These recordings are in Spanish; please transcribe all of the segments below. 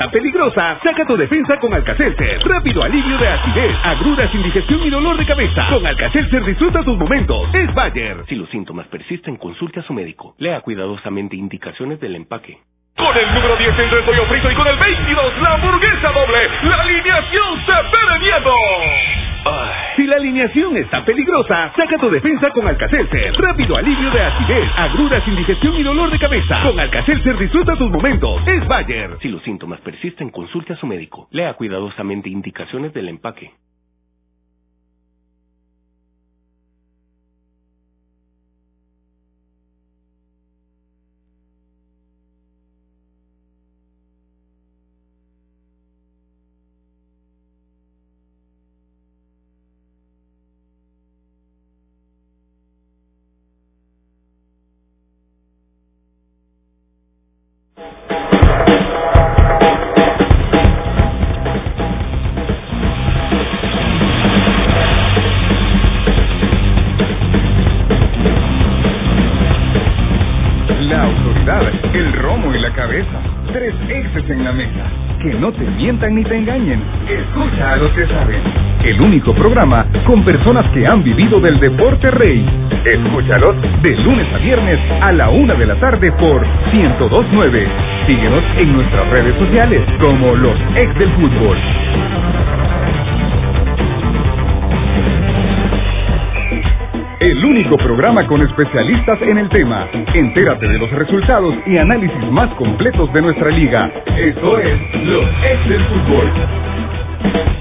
¿Está peligrosa? Saca tu defensa con Alcacelser. Rápido alivio de acidez, agruras, indigestión y dolor de cabeza. Con Alcacelser disfruta tus momentos. Es Bayer. Si los síntomas persisten, consulte a su médico. Lea cuidadosamente indicaciones del empaque. Con el número 10 el pollo frito y con el 22 la hamburguesa doble, la alineación se ve miedo. Si la alineación está peligrosa, saca tu defensa con Alcacelser. Rápido alivio de acidez, agruras, indigestión y dolor de cabeza. Con Alcacelser disfruta tus momentos. Es Bayer. Si los síntomas persisten, consulte a su médico. Lea cuidadosamente indicaciones del empaque. Ni te engañen. Escucha a los que saben. El único programa con personas que han vivido del deporte rey. Escúchalos de lunes a viernes a la una de la tarde por 1029. Síguenos en nuestras redes sociales como los ex del fútbol. Programa con especialistas en el tema. Entérate de los resultados y análisis más completos de nuestra liga. Esto es Los Ex del Fútbol.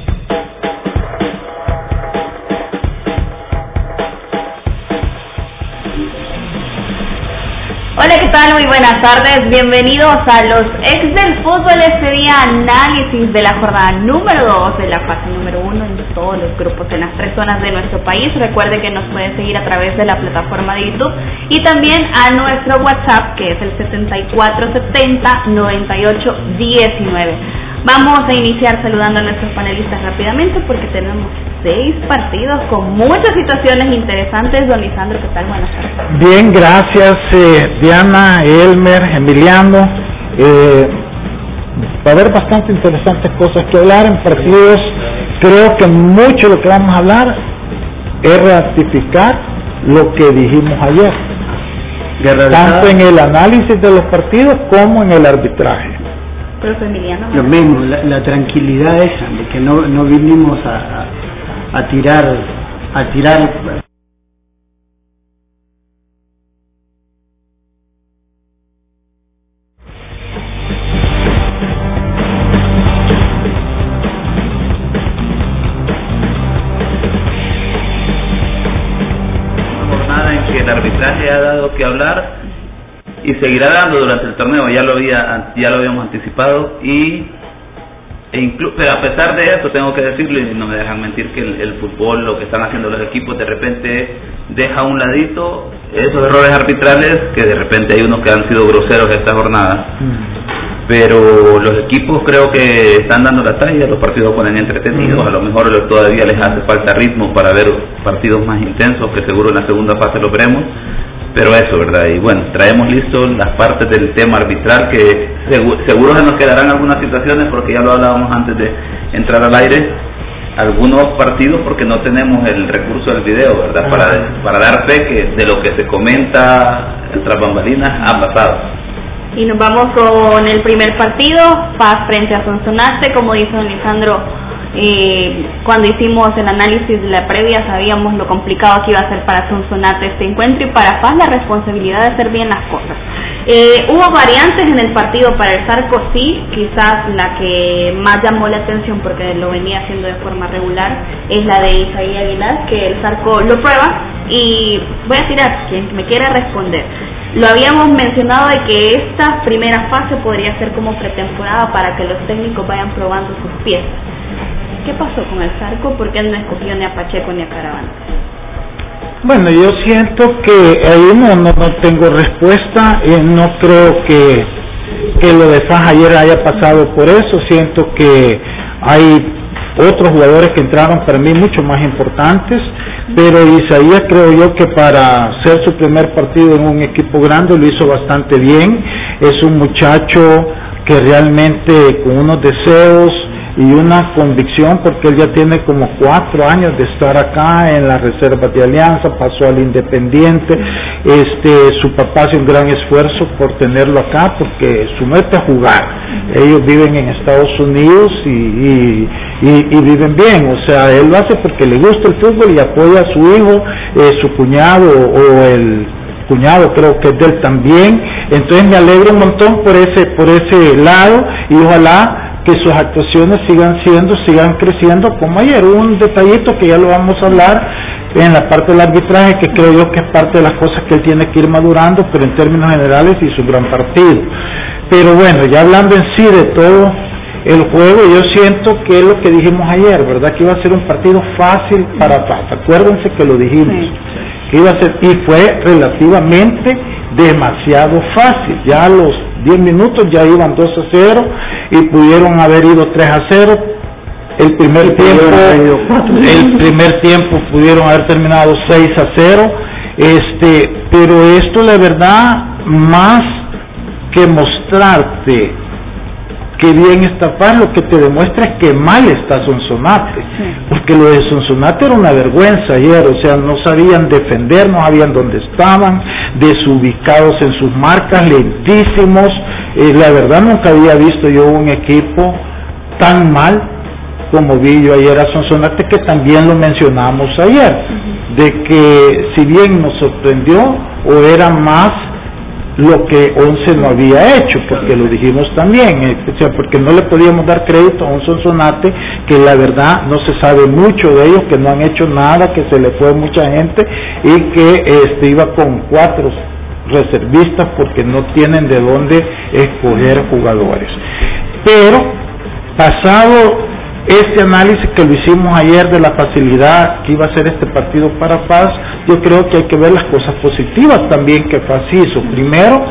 Hola, ¿qué tal? Muy buenas tardes. Bienvenidos a los ex del fútbol. Este día análisis de la jornada número 2 de la fase número 1 en todos los grupos en las tres zonas de nuestro país. Recuerde que nos puede seguir a través de la plataforma de YouTube y también a nuestro WhatsApp que es el 7470-9819. Vamos a iniciar saludando a nuestros panelistas rápidamente porque tenemos seis partidos con muchas situaciones interesantes. Don Lisandro, ¿qué tal? Buenas tardes. Bien, gracias eh, Diana, Elmer, Emiliano. Eh, va a haber bastante interesantes cosas que hablar en partidos. Creo que mucho de lo que vamos a hablar es ratificar lo que dijimos ayer, tanto en el análisis de los partidos como en el arbitraje. Profe Emiliano. Lo mismo, la, la tranquilidad esa, de que no, no vinimos a, a, a tirar, a tirar jornada en que el arbitraje ha dado que hablar y seguirá dando durante el torneo, ya lo había ya lo habíamos anticipado y e pero a pesar de eso tengo que decirlo y no me dejan mentir que el, el fútbol, lo que están haciendo los equipos de repente deja a un ladito esos errores arbitrales que de repente hay unos que han sido groseros esta jornada pero los equipos creo que están dando la talla, los partidos ponen entretenidos, a lo mejor todavía les hace falta ritmo para ver partidos más intensos, que seguro en la segunda fase lo veremos, pero eso, ¿verdad? Y bueno, traemos listos las partes del tema arbitral que segu- seguro se nos quedarán algunas situaciones porque ya lo hablábamos antes de entrar al aire, algunos partidos porque no tenemos el recurso del video, ¿verdad? Para, para dar fe que de lo que se comenta tras bambalinas ha pasado. Y nos vamos con el primer partido, Paz frente a Sonsonate, como dice don Lisandro, eh, cuando hicimos el análisis de la previa sabíamos lo complicado que iba a ser para Sonsonate este encuentro y para Paz la responsabilidad de hacer bien las cosas. Eh, hubo variantes en el partido para el Zarco, sí, quizás la que más llamó la atención porque lo venía haciendo de forma regular es la de Isaí Aguilar, que el Zarco lo prueba y voy a tirar, quien me quiera responder. Lo habíamos mencionado de que esta primera fase podría ser como pretemporada para que los técnicos vayan probando sus piezas. ¿Qué pasó con el Zarco? ¿Por qué no escogió ni a Pacheco ni a Caravana? Bueno, yo siento que ahí no, tengo respuesta, eh, no creo que, que lo de Faj ayer haya pasado por eso, siento que hay otros jugadores que entraron para mí mucho más importantes, pero Isaías creo yo que para ser su primer partido en un equipo grande lo hizo bastante bien, es un muchacho que realmente con unos deseos y una convicción porque él ya tiene como cuatro años de estar acá en la reserva de Alianza, pasó al Independiente, este, su papá hace un gran esfuerzo por tenerlo acá porque su meta es jugar. Ellos viven en Estados Unidos y, y, viven bien, o sea, él lo hace porque le gusta el fútbol y apoya a su hijo, eh, su cuñado o el cuñado creo que es de él también, entonces me alegro un montón por ese, por ese lado y ojalá que sus actuaciones sigan siendo, sigan creciendo como ayer. Un detallito que ya lo vamos a hablar en la parte del arbitraje, que creo yo que es parte de las cosas que él tiene que ir madurando, pero en términos generales hizo un gran partido. Pero bueno, ya hablando en sí de todo el juego, yo siento que es lo que dijimos ayer, ¿verdad? Que iba a ser un partido fácil para Paz. Acuérdense que lo dijimos. Que iba a ser, y fue relativamente demasiado fácil. Ya los 10 minutos ya iban 2 a 0 y pudieron haber ido 3 a 0. El primer tiempo, el primer tiempo pudieron haber terminado 6 a 0. Este, pero esto la verdad más que mostrarte que bien está Paz, lo que te demuestra es que mal está Sonsonate, porque lo de Sonsonate era una vergüenza ayer, o sea, no sabían defender, no sabían dónde estaban, desubicados en sus marcas, lentísimos, eh, la verdad nunca había visto yo un equipo tan mal como vi yo ayer a Sonsonate, que también lo mencionamos ayer, de que si bien nos sorprendió o era más lo que Once no había hecho, porque lo dijimos también, eh, o sea, porque no le podíamos dar crédito a un Sonsonate que la verdad no se sabe mucho de ellos, que no han hecho nada, que se le fue mucha gente y que este, iba con cuatro reservistas porque no tienen de dónde escoger jugadores. Pero pasado este análisis que lo hicimos ayer de la facilidad que iba a ser este partido para Paz, yo creo que hay que ver las cosas positivas también que Paz hizo. Primero,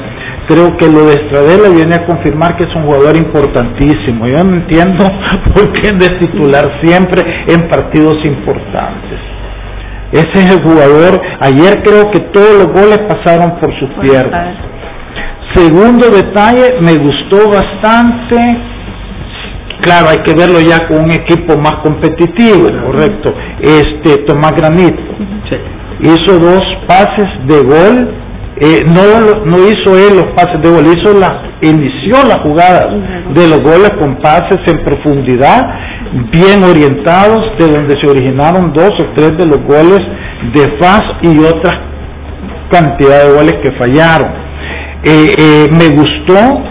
creo que lo de Estradela viene a confirmar que es un jugador importantísimo. Yo no entiendo por qué de titular siempre en partidos importantes. Ese es el jugador. Ayer creo que todos los goles pasaron por sus piernas. Segundo detalle, me gustó bastante Claro, hay que verlo ya con un equipo más competitivo, correcto. Este Tomás Granito hizo dos pases de gol, eh, no, no hizo él los pases de gol, hizo la, inició la jugada de los goles con pases en profundidad, bien orientados, de donde se originaron dos o tres de los goles de FAS y otra cantidad de goles que fallaron. Eh, eh, me gustó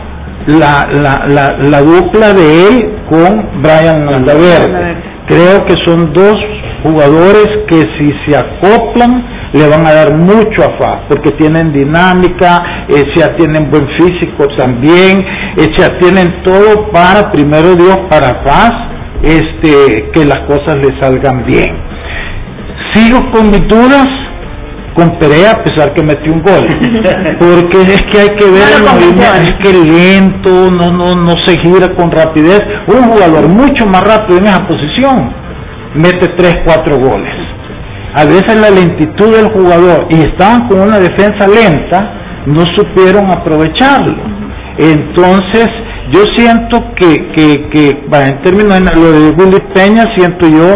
la, la, la, dupla de él con Brian Landaverde. Creo que son dos jugadores que si se acoplan le van a dar mucho a FAS porque tienen dinámica, eh, ya tienen buen físico también, eh, ya tienen todo para, primero Dios, para FAS, este, que las cosas le salgan bien. Sigo con mis dudas con Perea a pesar que metió un gol. Porque es que hay que ver es que lento no no no se gira con rapidez. Un jugador mucho más rápido en esa posición mete tres cuatro goles. A veces la lentitud del jugador y estaban con una defensa lenta no supieron aprovecharlo. Entonces yo siento que que, que en términos de lo de Willy Peña siento yo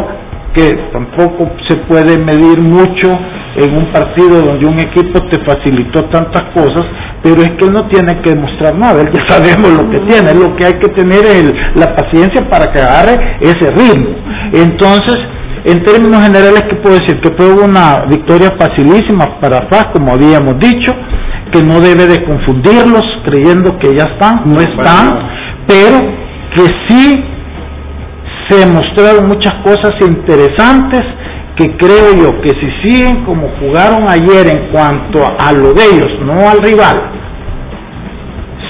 que tampoco se puede medir mucho en un partido donde un equipo te facilitó tantas cosas, pero es que él no tiene que demostrar nada, él ya sabemos lo que tiene, lo que hay que tener es la paciencia para que agarre ese ritmo. Entonces, en términos generales, ¿qué puedo decir? Que fue una victoria facilísima para Paz, como habíamos dicho, que no debe de confundirlos creyendo que ya están, no están, pero que sí se mostraron muchas cosas interesantes que creo yo que si siguen como jugaron ayer en cuanto a lo de ellos, no al rival,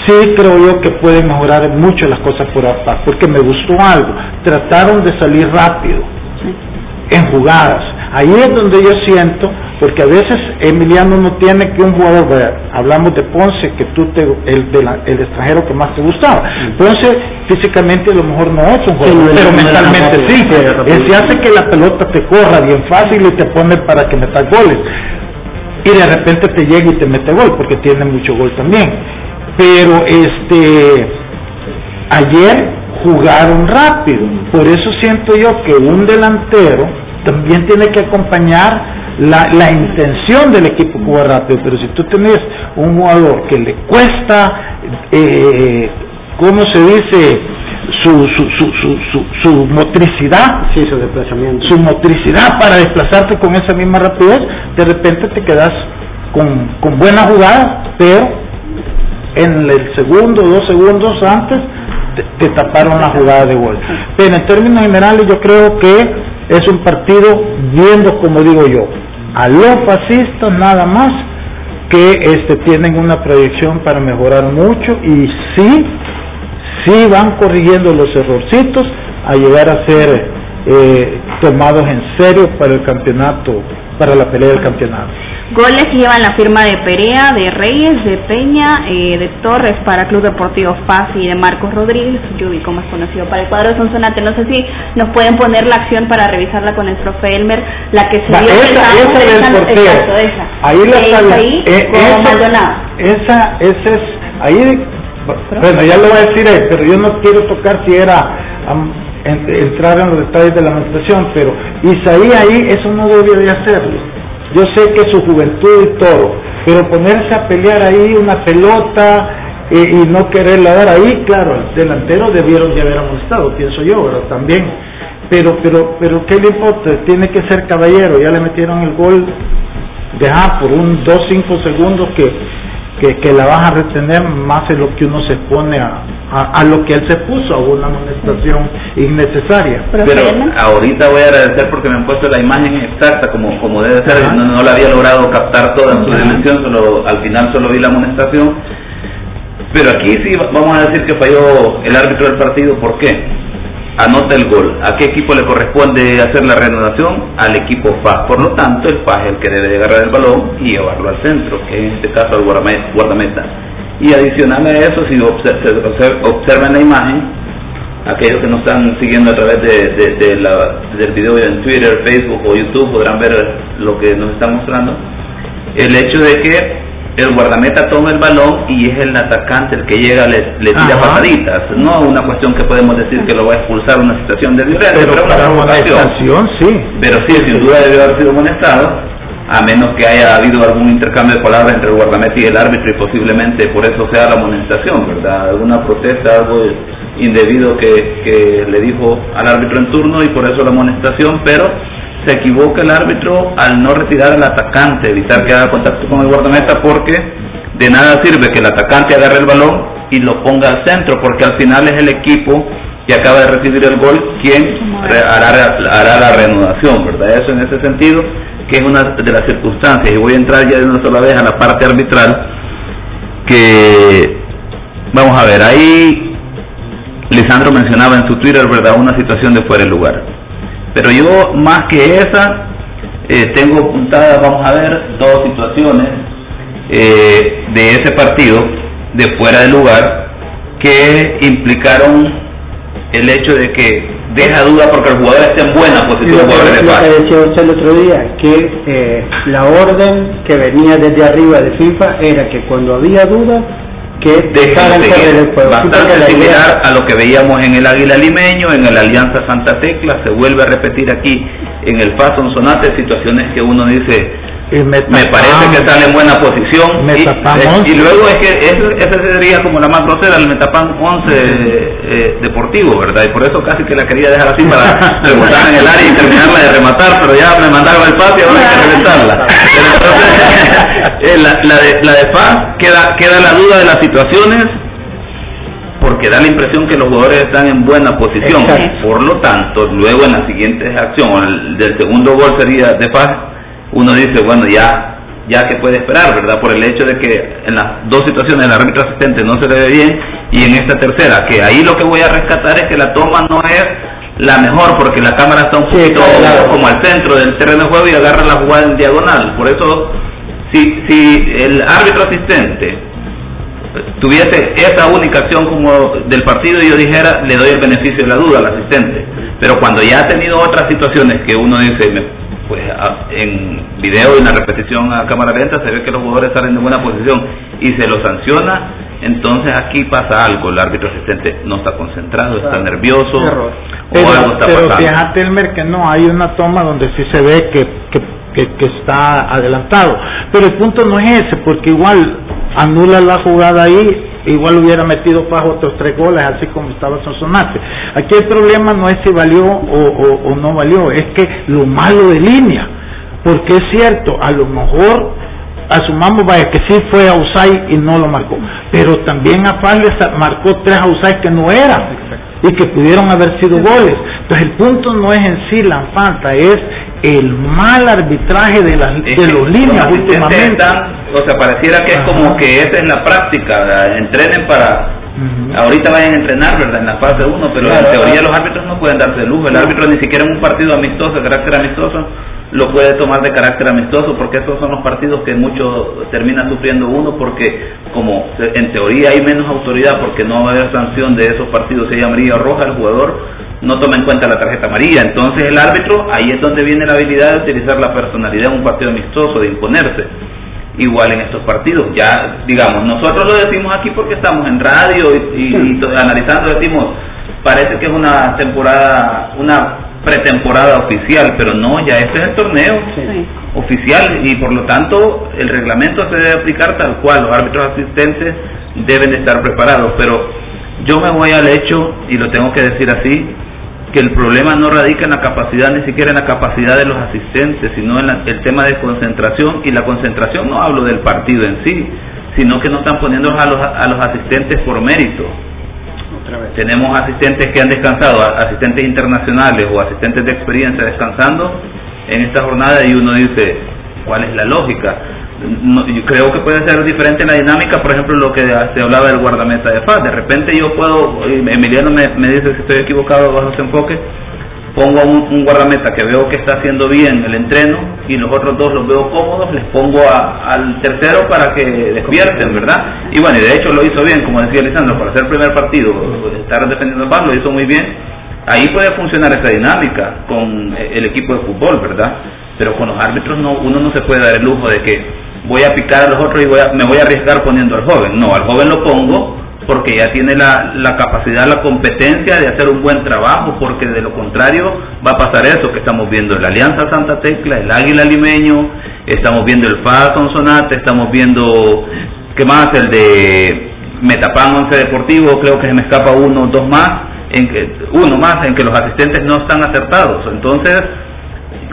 sí creo yo que pueden mejorar mucho las cosas por acá, porque me gustó algo, trataron de salir rápido en jugadas, Ahí es donde yo siento, porque a veces Emiliano no tiene que un jugador, hablamos de Ponce, que tú te, el, el extranjero que más te gustaba. Ponce físicamente a lo mejor no es un jugador, pero mentalmente sí. Él se hace que la pelota te corra bien fácil y te pone para que metas goles. Y de repente te llega y te mete gol, porque tiene mucho gol también. Pero este ayer jugaron rápido. Por eso siento yo que un delantero también tiene que acompañar la, la intención del equipo jugar rápido. Pero si tú tenés un jugador que le cuesta, eh, ¿cómo se dice? Su, su, su, su, su, motricidad, sí, su desplazamiento, su motricidad para desplazarte con esa misma rapidez, de repente te quedas con, con buena jugada, pero en el segundo, dos segundos antes te, taparon la jugada de gol. Pero en términos generales yo creo que es un partido viendo como digo yo, a los fascistas nada más que este tienen una proyección para mejorar mucho y sí, sí van corrigiendo los errorcitos a llegar a ser eh, tomados en serio para el campeonato, para la pelea del campeonato. Goles llevan la firma de Perea, de Reyes, de Peña, eh, de Torres para Club Deportivo Paz y de Marcos Rodríguez, como más conocido para el cuadro de Sonsonate. No sé si nos pueden poner la acción para revisarla con el profe Elmer, la que se dio esa, esa del esa. Ahí la está ahí, eh, esa, esa, esa es, ahí, bueno, ya lo voy a decir él, pero yo no quiero tocar si era entrar en los detalles de la administración, pero Isaí ahí eso no debería hacerlo yo sé que su juventud y todo, pero ponerse a pelear ahí una pelota eh, y no quererla dar ahí, claro, delantero debieron ya haber amonestado, pienso yo, pero también. Pero, pero, pero, ¿qué le importa? Tiene que ser caballero, ya le metieron el gol, deja por un 2-5 segundos que que, la vas a retener más de lo que uno se pone a, a, lo que él se puso, a una amonestación innecesaria. Pero ahorita voy a agradecer porque me han puesto la imagen exacta como, como debe ser, no, no la había logrado captar toda en su dimensión, solo, al final solo vi la amonestación. Pero aquí sí vamos a decir que falló el árbitro del partido, ¿por qué? Anota el gol. ¿A qué equipo le corresponde hacer la reanudación? Al equipo FAS. Por lo tanto, el FAS es el que debe agarrar el balón y llevarlo al centro, que en este caso al guardameta. Y adicional a eso, si observan la imagen, aquellos que nos están siguiendo a través de, la, del video en Twitter, Facebook o YouTube podrán ver lo que nos está mostrando. El hecho de que el guardameta toma el balón y es el atacante el que llega, le, le tira pataditas. No una cuestión que podemos decir que lo va a expulsar una situación de violencia, pero, para una sí. Pero sí, sin duda debe haber sido amonestado, a menos que haya habido algún intercambio de palabras entre el guardameta y el árbitro y posiblemente por eso sea la amonestación, ¿verdad? Alguna protesta, algo indebido que, que le dijo al árbitro en turno y por eso la amonestación, pero se equivoca el árbitro al no retirar al atacante, evitar que haga contacto con el guardameta porque de nada sirve que el atacante agarre el balón y lo ponga al centro porque al final es el equipo que acaba de recibir el gol quien hará, la reanudación, ¿verdad? Eso en ese sentido que es una de las circunstancias y voy a entrar ya de una sola vez a la parte arbitral que vamos a ver, ahí Lisandro mencionaba en su Twitter, ¿verdad? Una situación de fuera de lugar pero yo, más que esa, eh, tengo apuntadas, vamos a ver, dos situaciones eh, de ese partido de fuera de lugar que implicaron el hecho de que deja duda porque el jugador está en buena posición. Lo que, lo que decía usted el otro día, que eh, la orden que venía desde arriba de FIFA era que cuando había duda que dejaran correr el Bastante similar a lo que veíamos en el Águila Limeño, en el Alianza Santa Tecla, se vuelve a repetir aquí en el Faso Sonate, situaciones que uno dice, me, parece que sale en buena posición. Y, luego es que esa sería como la más grosera, el Metapan 11 eh, deportivo, ¿verdad? Y por eso casi que la quería dejar así para rebotar en el área y terminarla de rematar, pero ya me mandaron el patio, ahora hay que reventarla. Eh, la, de, la de Paz queda, queda la duda de las situaciones porque da la impresión que los jugadores están en buena posición. Por lo tanto, luego en la siguiente acción, el del segundo gol sería de Paz, uno dice, bueno, ya ya que puede esperar, ¿verdad? Por el hecho de que en las dos situaciones el árbitro asistente no se le ve bien y en esta tercera, que ahí lo que voy a rescatar es que la toma no es la mejor porque la cámara está un poquito como al centro del terreno de juego y agarra la jugada en diagonal. Por eso, si, si el árbitro asistente tuviese esa única acción como del partido y yo dijera, le doy el beneficio de la duda al asistente. Pero cuando ya ha tenido otras situaciones que uno dice, pues en video y en la repetición a cámara lenta se ve que los jugadores salen de buena posición y se los sanciona, entonces aquí pasa algo, el árbitro asistente no está concentrado, está nervioso o algo está pero pasando. fíjate Elmer que no, hay una toma donde sí se ve que, que, que, que está adelantado. Pero el punto no es ese, porque igual anula la jugada ahí, igual hubiera metido Fajo otros tres goles, así como estaba Sonsonate. Aquí el problema no es si valió o, o, no valió, es que lo malo de línea, porque es cierto, a lo mejor asumamos vaya que sí fue a Usai y no lo marcó, pero también a sa- marcó tres a Usai que no eran y que pudieron haber sido goles. Entonces el punto no es en sí la falta, es el mal arbitraje de, las, de los líneas últimamente. están- o sea, pareciera que es como que esa es la práctica, ¿verdad? entrenen para... Ahorita vayan a entrenar, ¿verdad? En la fase 1, pero Claro, en teoría claro. los árbitros no pueden darse lujo. El árbitro ni siquiera en un partido amistoso, de carácter amistoso, lo puede tomar de carácter amistoso, porque esos son los partidos que mucho termina sufriendo uno, porque como se- en teoría hay menos autoridad, porque no va a haber sanción de esos partidos, si hay amarilla o roja, el jugador no toma en cuenta la tarjeta amarilla. Entonces el árbitro, ahí es donde viene la habilidad de utilizar la personalidad en un partido amistoso, de imponerse igual en estos partidos. Ya, digamos, nosotros lo decimos aquí porque estamos en radio y, y- analizando decimos, parece que es una temporada, una pretemporada oficial, pero no, ya este es el torneo Sí. oficial y por lo tanto el reglamento se debe aplicar tal cual, los árbitros asistentes deben de estar preparados, pero yo me voy al hecho, y lo tengo que decir así, que el problema no radica en la capacidad, ni siquiera en la capacidad de los asistentes, sino en la- el tema de concentración, y la concentración no hablo del partido en sí, sino que no están poniendo a los, a los asistentes por mérito. Otra vez. Tenemos asistentes que han descansado, asistentes internacionales o asistentes de experiencia descansando en esta jornada y uno dice, ¿cuál es la lógica? No, yo creo que puede ser diferente la dinámica, por ejemplo, lo que se hablaba del guardameta de FAS. De repente yo puedo, Emiliano me, dice si estoy equivocado bajo ese enfoque, pongo un, un guardameta que veo que está haciendo bien el entreno y los otros dos los veo cómodos, les pongo a- al tercero para que despierten, ¿verdad? Y bueno, y de hecho lo hizo bien, como decía Lisandro, para hacer el primer partido, estar defendiendo a Paz, lo hizo muy bien. Ahí puede funcionar esa dinámica con el equipo de fútbol, ¿verdad? Pero con los árbitros no, uno no se puede dar el lujo de que voy a picar a los otros y voy a- me voy a arriesgar poniendo al joven. No, al joven lo pongo porque ya tiene la, la capacidad, la competencia de hacer un buen trabajo, porque de lo contrario va a pasar eso que estamos viendo en la Alianza Santa Tecla, el Águila Limeño, estamos viendo el FA Sonsonate, estamos viendo, ¿qué más? El de Metapan Once Deportivo, creo que se me escapa uno, dos más, en que, uno más en que los asistentes no están acertados. Entonces,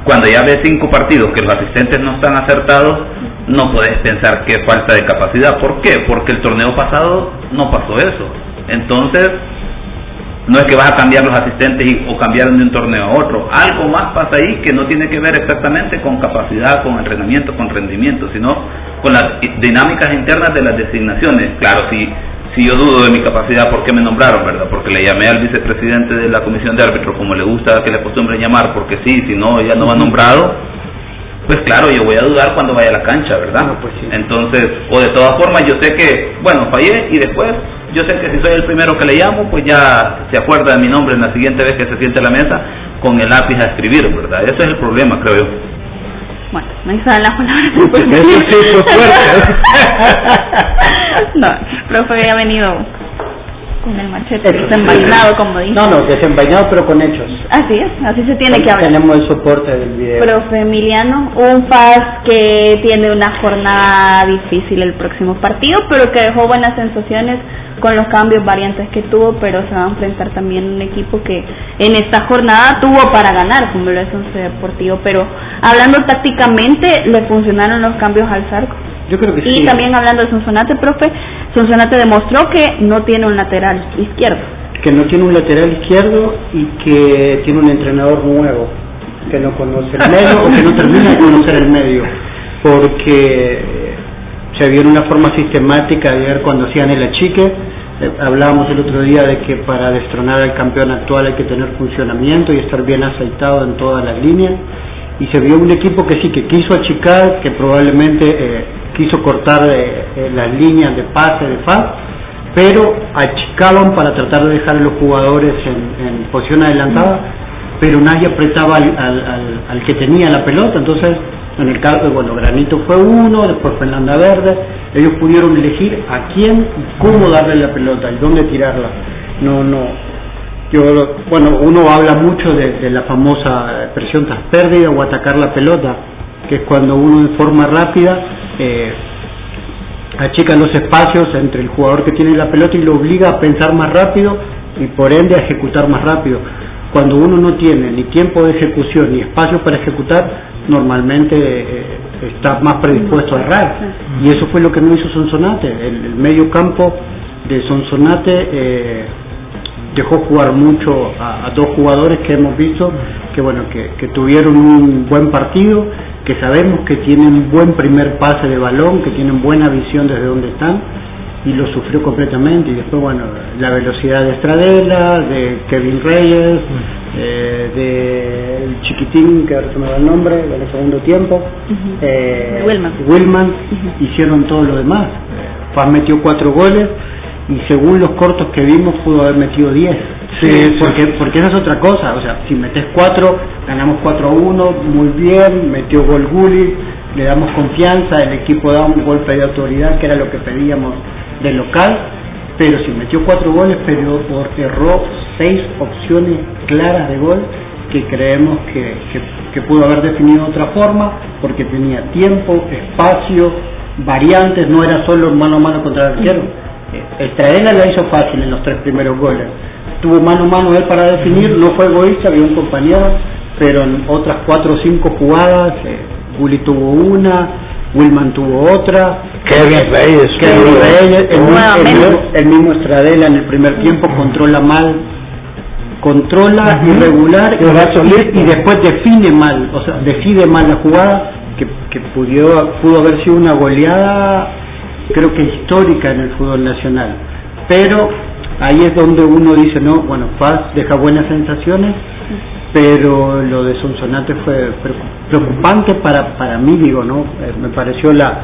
cuando ya ves cinco partidos que los asistentes no están acertados, no puedes pensar que falta de capacidad. ¿Por qué? Porque el torneo pasado no pasó eso. Entonces, no es que vas a cambiar los asistentes y- o cambiar de un torneo a otro. Algo más pasa ahí que no tiene que ver exactamente con capacidad, con entrenamiento, con rendimiento, sino con las dinámicas internas de las designaciones. Claro, si, si yo dudo de mi capacidad, ¿por qué me nombraron, verdad? Porque le llamé al vicepresidente de la comisión de árbitros como le gusta que le acostumbre llamar, porque sí, si no, ya no va nombrado. Pues claro, yo voy a dudar cuando vaya a la cancha, ¿verdad? No, pues sí. Entonces, o de todas formas, yo sé que, bueno, fallé y después, yo sé que si soy el primero que le llamo, pues ya se acuerda de mi nombre en la siguiente vez que se siente a la mesa con el lápiz a escribir, ¿verdad? Ese es el problema, creo yo. Bueno, no hizo la palabra. Eso sí fue fuerte. no, el profe había venido con el machete desenvainado, como dice. No, no, desenvainado pero con hechos. Así es, así se tiene que hablar. Tenemos el soporte del video. Profe Emiliano, un FAS que tiene una jornada difícil el próximo partido, pero que dejó buenas sensaciones con los cambios variantes que tuvo, pero se va a enfrentar también un equipo que en esta jornada tuvo para ganar, como lo es Once Deportivo, pero hablando tácticamente, le funcionaron los cambios al Zarco. Yo creo que Y sí. también hablando de Sonsonate, profe, Sonsonate demostró que no tiene un lateral izquierdo. que no tiene un lateral izquierdo y que tiene un entrenador nuevo que no conoce el medio o que no termina de conocer el medio porque se vio en una forma sistemática de ver cuando hacían el achique eh, hablábamos el otro día de que para destronar al campeón actual hay que tener funcionamiento y estar bien aceitado en todas las líneas y se vio un equipo que sí que quiso achicar que probablemente eh, quiso cortar eh, eh, las líneas de pase de FAS pero achicaban para tratar de dejar a los jugadores en, posición adelantada pero nadie apretaba al, que tenía la pelota, entonces en el caso, bueno, Granito fue uno, después Fernanda Verde, ellos pudieron elegir a quién, cómo darle la pelota y dónde tirarla. No, no, yo, bueno, uno habla mucho de, la famosa expresión tras pérdida o atacar la pelota, que es cuando uno de forma rápida eh, achica los espacios entre el jugador que tiene la pelota y lo obliga a pensar más rápido y por ende a ejecutar más rápido. Cuando uno no tiene ni tiempo de ejecución ni espacio para ejecutar, normalmente eh, está más predispuesto a errar. Y eso fue lo que no hizo Sonsonate. El, el medio campo de Sonsonate eh, dejó jugar mucho a, dos jugadores que hemos visto que bueno que, que, tuvieron un buen partido que sabemos que tienen buen primer pase de balón que tienen buena visión desde donde están y lo sufrió completamente. Y después bueno la velocidad de Estradela de Kevin Reyes eh, de chiquitín que ahora se me da el nombre del segundo tiempo eh, Wilman, hicieron todo lo demás. Faz metió cuatro goles y según los cortos que vimos pudo haber metido 10. Sí, porque, porque esa es otra cosa, o sea, si metes 4, ganamos 4 a 1, muy bien, metió gol Gulli, le damos confianza, el equipo da un golpe de autoridad que era lo que pedíamos del local, pero si metió 4 goles, pero erró 6 opciones claras de gol que creemos que, que, que pudo haber definido de otra forma, porque tenía tiempo, espacio, variantes, no era solo mano a mano contra el arquero Estradela la hizo fácil en los tres primeros goles. Tuvo mano a mano él para definir, no fue egoísta, había un compañero, pero en otras cuatro o cinco jugadas, eh, tuvo una, Wilman tuvo otra, Kevin Reyes, Kevin Reyes el, mismo, el, mismo Estradela en el primer tiempo controla mal, controla irregular y, y, después define mal, o sea, decide mal la jugada que, que pudo, pudo haber sido una goleada creo que histórica en el fútbol nacional. Pero ahí es donde uno dice, no, bueno, Paz deja buenas sensaciones, pero lo de Sonsonate fue preocupante para, para mí, digo, ¿no? Eh, me pareció la...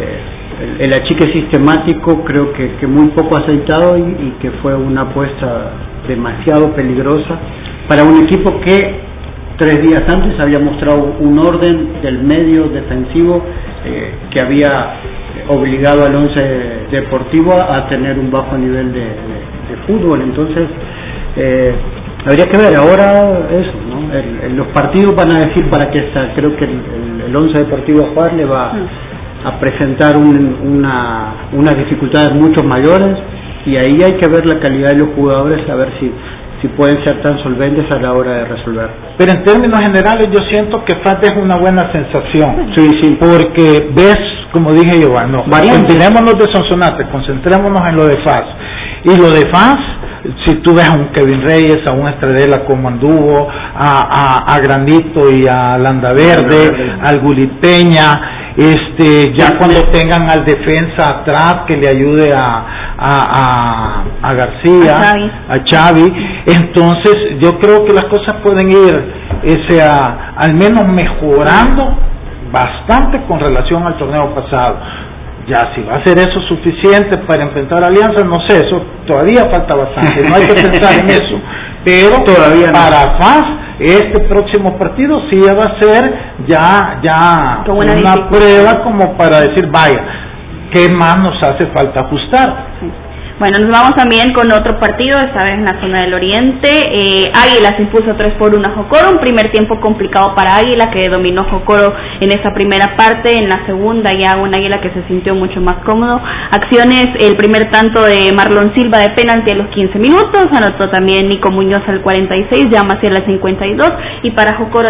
Eh, el, achique sistemático creo que, que muy poco aceitado y, que fue una apuesta demasiado peligrosa para un equipo que tres días antes había mostrado un orden del medio defensivo eh, que había obligado al once deportivo a tener un bajo nivel de, fútbol. Entonces, eh, habría que ver ahora eso, ¿no? los partidos van a decir para qué está. Creo que el, once deportivo Juárez le va a presentar una, unas dificultades mucho mayores y ahí hay que ver la calidad de los jugadores, a ver si si pueden ser tan solventes a la hora de resolver. Pero en términos generales yo siento que FAT es una buena sensación. Sí, sí. Porque ves como dije yo, concentrémonos de Sonsonate, concentrémonos en lo de FAS. Y lo de FAS, si tú ves a un Kevin Reyes, a un Estradela como anduvo, a, a, a Grandito y a Landaverde, al Gulipeña, este, ya cuando tengan al defensa atrás que le ayude a, a, a, García, a Xavi. entonces yo creo que las cosas pueden ir ese, al menos mejorando bastante con relación al torneo pasado. Ya si va a ser eso suficiente para enfrentar alianzas, no sé, eso todavía falta bastante, no hay que pensar en eso. Pero todavía para FAS, este próximo partido sí va a ser ya, ya una prueba como para decir, vaya, ¿qué más nos hace falta ajustar? Bueno, nos vamos también con otro partido, esta vez en la zona del oriente. Eh, Águilas impuso 3 por 1 a Jocoro, un primer tiempo complicado para Águila que dominó Jocoro en esa primera parte, en la segunda ya un Águila que se sintió mucho más cómodo. Acciones, el primer tanto de Marlon Silva de penalti a los 15 minutos, anotó también Nico Muñoz al 46, ya Maciel al 52 y para Jocoro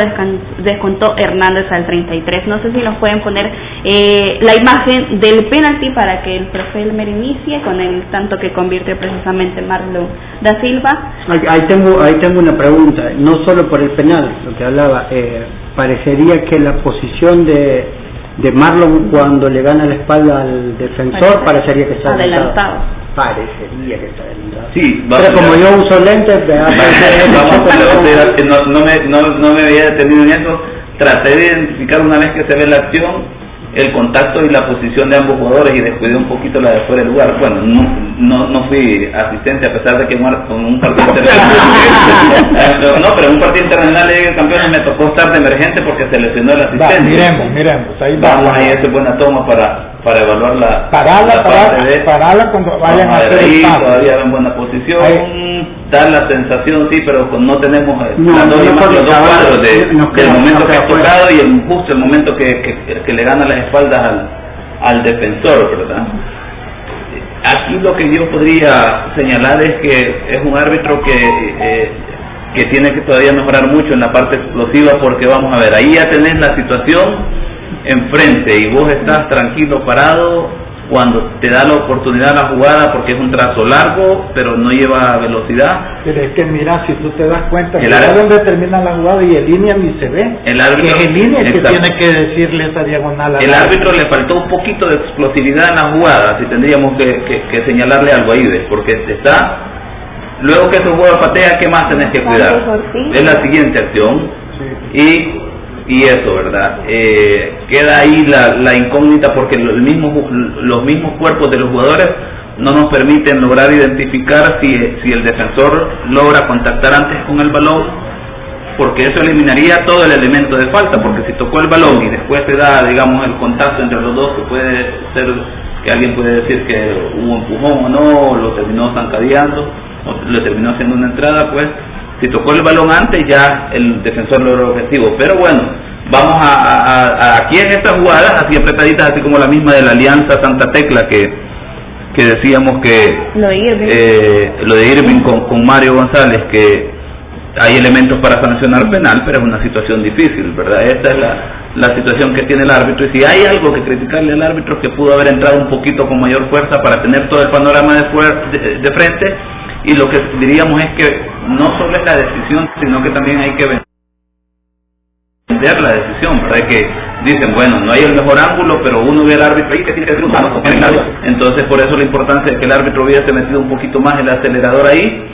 descontó Hernández al 33. No sé si nos pueden poner eh, la imagen del penalti para que el profe Elmer inicie con el tanto que convirtió precisamente Marlon da Silva. Ahí tengo, ahí tengo una pregunta, no solo por el penal, lo que hablaba, eh, parecería que la posición de, de Marlon cuando le gana la espalda al defensor parecería que está adelantado. Parecería que está adelantado. Sí, pero como yo uso lentes, no, no, me, no, no me había detenido en eso, traté de identificar una vez que se ve la acción el contacto y la posición de ambos jugadores y descuidé un poquito la de fuera del lugar. Bueno, no, no, no fui asistente a pesar de que en un partido internacional, no, pero en un partido de Liga de Campeones me tocó estar de emergente porque se lesionó el asistente. miremos, miremos. Ahí Vamos ahí, esa es buena toma para, para evaluar la, parala, la parala, de... parala cuando vayan a hacer el paso. todavía en buena posición. Ahí. Da la sensación, sí, pero no tenemos eh, No, las dos no, imágenes, porque los dos cuadros de, del momento que ha tocado y el, justo el momento que, que, que le gana las espaldas al, al defensor, ¿verdad? Aquí lo que yo podría señalar es que es un árbitro que, eh, que tiene que todavía mejorar mucho en la parte explosiva porque vamos a ver, ahí ya tenés la situación enfrente y vos estás tranquilo parado cuando te da la oportunidad la jugada porque es un trazo largo pero no lleva velocidad Pero es que mira, si tú te das cuenta, El árbitro- dónde termina la jugada y en línea ni se ve. El árbitro- que es en línea el que Exacto. tiene que decirle esa diagonal. al el árbitro le faltó un poquito de explosividad en la jugada, si tendríamos que, que- que señalarle algo ahí, ¿ves? porque está, luego que ese juego patea, ¿qué más tenés que cuidar? Es la siguiente acción y, y eso, ¿verdad? Eh, queda ahí la, incógnita porque los mismos, los mismos cuerpos de los jugadores no nos permiten lograr identificar si, si el defensor logra contactar antes con el balón porque eso eliminaría todo el elemento de falta, porque si tocó el balón y después se da, digamos, el contacto entre los dos, que puede ser que alguien puede decir que hubo empujón o no, o lo terminó zancadeando, o le terminó haciendo una entrada, pues si tocó el balón antes ya el defensor logró el objetivo. Pero bueno, vamos a, a- a- aquí en estas jugadas, así apretaditas, así como la misma de la Alianza Santa Tecla que, que decíamos que Lo de Irving. eh, lo de Irving con, con Mario González, que hay elementos para sancionar penal, pero es una situación difícil, ¿verdad? Esta es la, la situación que tiene el árbitro. Y si hay algo que criticarle al árbitro, es que pudo haber entrado un poquito con mayor fuerza para tener todo el panorama de, de, de frente. Y lo que diríamos es que no solo es la decisión, sino que también hay que vender la decisión, ¿verdad? Que dicen, bueno, no hay el mejor ángulo, pero uno ve al árbitro ahí que tiene que no. Entonces, por eso la importancia de que el árbitro hubiese metido un poquito más el acelerador ahí.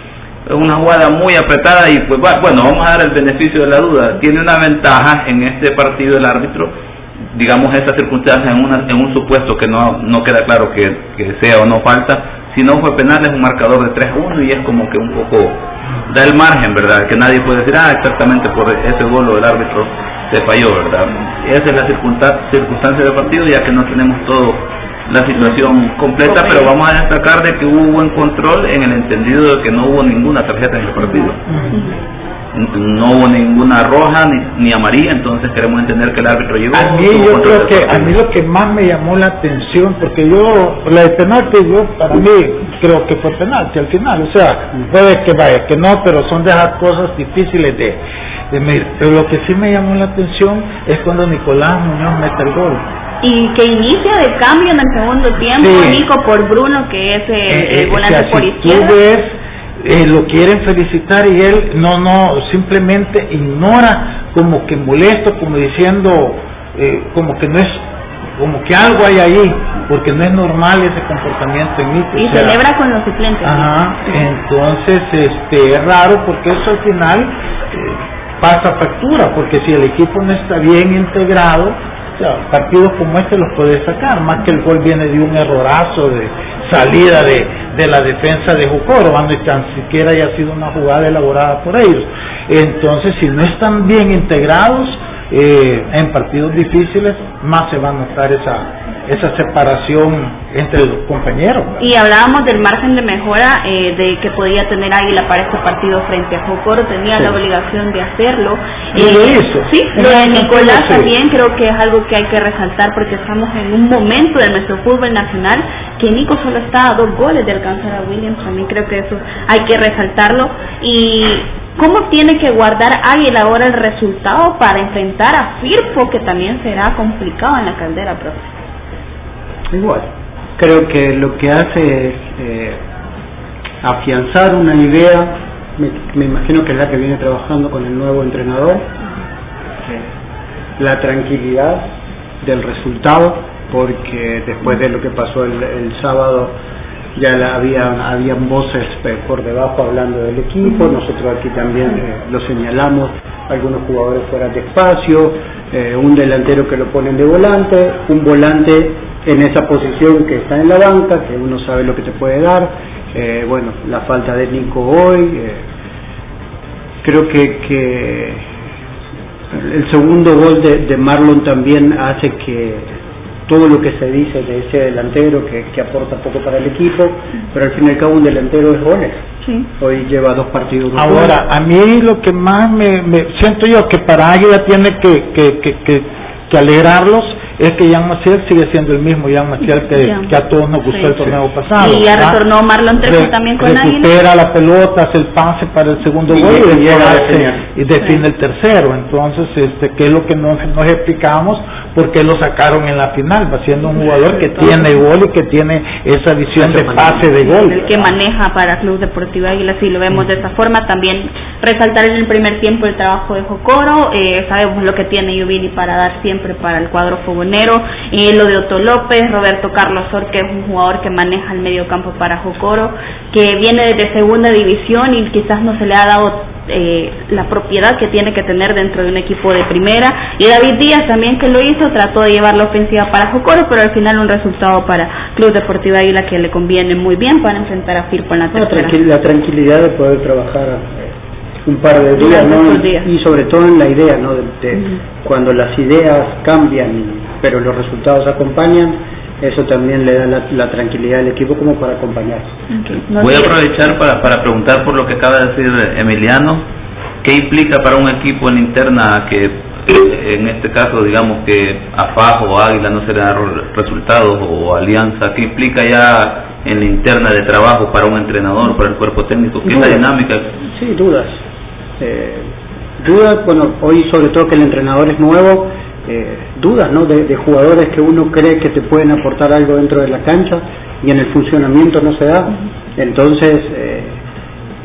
Es una jugada muy apretada y pues bueno, vamos a dar el beneficio de la duda. Tiene una ventaja en este partido el árbitro, digamos estas circunstancias en, una, en un supuesto que no, no queda claro que, que sea o no falta. Si no fue penal es un marcador de 3 a 1 y es como que un poco da el margen, ¿verdad? Que nadie puede decir, ah, exactamente por ese gol el árbitro se falló, ¿verdad? Esa es la circunsta- circunstancia del partido, ya que no tenemos todo la situación completa, pero vamos a destacar de que hubo buen control en el entendido de que no hubo ninguna tarjeta en el partido. No hubo ninguna roja ni, ni amarilla, entonces queremos entender que el árbitro llegó. A mí yo creo que a mí lo que más me llamó la atención, porque yo, la de penalti, yo para mí creo que fue penalti al final, o sea, puede que vaya, que no, pero son de esas cosas difíciles de, de medir. Pero lo que sí me llamó la atención es cuando Nicolás Muñoz mete el gol. Y que inicia de cambio en el segundo tiempo, Sí. Nico, por Bruno, que es el, Eh, eh, volante o sea, por si izquierda. Tú ves, eh, lo quieren felicitar y él no, no, simplemente ignora como que molesto, como diciendo, eh, como que no es, como que algo hay ahí, porque no es normal ese comportamiento en Nico. Y o sea, celebra con los suplentes. Ajá, entonces este, es raro porque eso al final eh, pasa factura, porque si el equipo no está bien integrado, partidos como este los puede sacar, más que el gol viene de un errorazo de salida de, de la defensa de Jucoro, cuando tan siquiera haya sido una jugada elaborada por ellos. Entonces, si no están bien integrados eh, en partidos difíciles, más se va a notar esa, esa separación entre los compañeros. ¿verdad? Y hablábamos del margen de mejora eh, de que podía tener Águila para este partido frente a Jocoro, tenía Sí. la obligación de hacerlo. Y lo hizo. Sí, lo de Nicolás sí. también creo que es algo que hay que resaltar porque estamos en un momento de nuestro fútbol nacional que Nico solo está a dos goles de alcanzar a Williams, también creo que eso hay que resaltarlo. Y cómo tiene que guardar Águila ahora el resultado para enfrentar a Firpo, que también será complicado en la caldera, profe. Igual, creo que lo que hace es eh, afianzar una idea, me, me imagino que es la que viene trabajando con el nuevo entrenador, eh, la tranquilidad del resultado, porque después de lo que pasó el, el sábado ya la- había habían voces por debajo hablando del equipo, nosotros aquí también eh, lo señalamos, algunos jugadores fuera de espacio, eh, un delantero que lo ponen de volante, un volante en esa posición que está en la banca, que uno sabe lo que te puede dar, eh, bueno, la falta de Nico hoy, eh, creo que, que el segundo gol de, de Marlon también hace que todo lo que se dice de ese delantero que, que aporta poco para el equipo, pero al fin y al cabo un delantero es goles. Sí. Hoy lleva dos partidos. de Ahora, a mí lo que más me, me siento yo que para Águila tiene que, que, que, que, que alegrarlos es que Jan Maciel sigue siendo el mismo Jan Maciel que, Jan. que a todos nos gustó Sí. el torneo pasado. Y ya ¿verdad? retornó Marlon Trejo Re- también con Águila. recupera la pelota, hace el pase para el segundo Y gol y definir. y define el tercero. Entonces, este, ¿qué es lo que no nos explicamos? ¿Por qué lo sacaron en la final? Va siendo un jugador que tiene gol y que tiene esa visión de pase de gol. el que maneja para Club Deportivo Águila, si lo vemos de esa forma, también resaltar en el primer tiempo el trabajo de Jocoro, eh, sabemos lo que tiene Yubini para dar siempre para el cuadro fogonero, eh, lo de Otto López, Roberto Carlos Sor, que es un jugador que maneja el medio campo para Jocoro, que viene desde segunda división y quizás no se le ha dado eh, la propiedad que tiene que tener dentro de un equipo de primera, y David Díaz también que lo hizo, trató de llevar la ofensiva para Jocoro, pero al final un resultado para Club Deportivo Águila que le conviene muy bien para enfrentar a Firpo en la La, tercera. tranquil- la tranquilidad de poder trabajar eh, un par de días, ¿no? días. Y sobre todo en la idea, ¿no? De, de. Cuando las ideas cambian, pero los resultados acompañan, eso también le da la, la tranquilidad al equipo como para acompañar. Ok. No Voy a aprovechar para, para preguntar por lo que acaba de decir Emiliano. ¿Qué implica para un equipo en interna que, eh, en este caso, digamos que a Fajo o Águila no se le dan resultados o Alianza? ¿Qué implica ya en la interna de trabajo para un entrenador, para el cuerpo técnico? ¿Qué es la dinámica? Sí, dudas. Eh, dudas, bueno, hoy sobre todo que el entrenador es nuevo, eh, dudas, ¿no? De, jugadores que uno cree que te pueden aportar algo dentro de la cancha y en el funcionamiento no se da. Entonces, eh,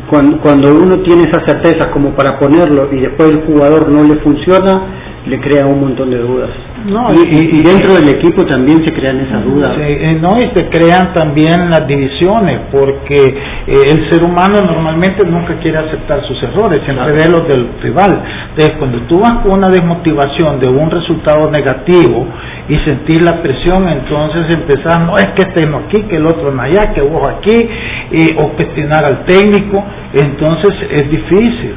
cuando, cuando uno tiene esas certezas como para ponerlo y después el jugador no le funciona, le crea un montón de dudas. No, y, y- y- y dentro del equipo también se crean esas dudas. Eh, no, y se crean también las divisiones, porque eh, el ser humano normalmente nunca quiere aceptar sus errores, siempre ve los del rival. Entonces, cuando tú vas con una desmotivación de un resultado negativo y sentir la presión, entonces empezás, no es que este no aquí, que el otro no allá, que vos aquí, eh, o cuestionar al técnico, entonces es difícil.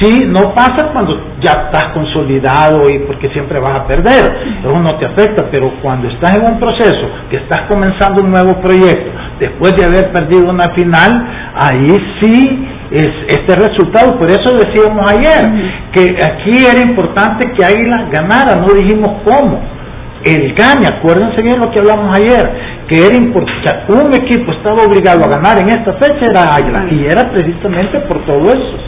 Sí, no pasa cuando ya estás consolidado y porque siempre vas a perder, eso no te afecta, pero cuando estás en un proceso, que estás comenzando un nuevo proyecto, después de haber perdido una final, ahí sí es este resultado, por eso decíamos ayer, que aquí era importante que Águila ganara, no dijimos cómo, el gane, acuérdense bien lo que hablamos ayer, que era importante, un equipo estaba obligado a ganar en esta fecha era Águila, y era precisamente por todo eso.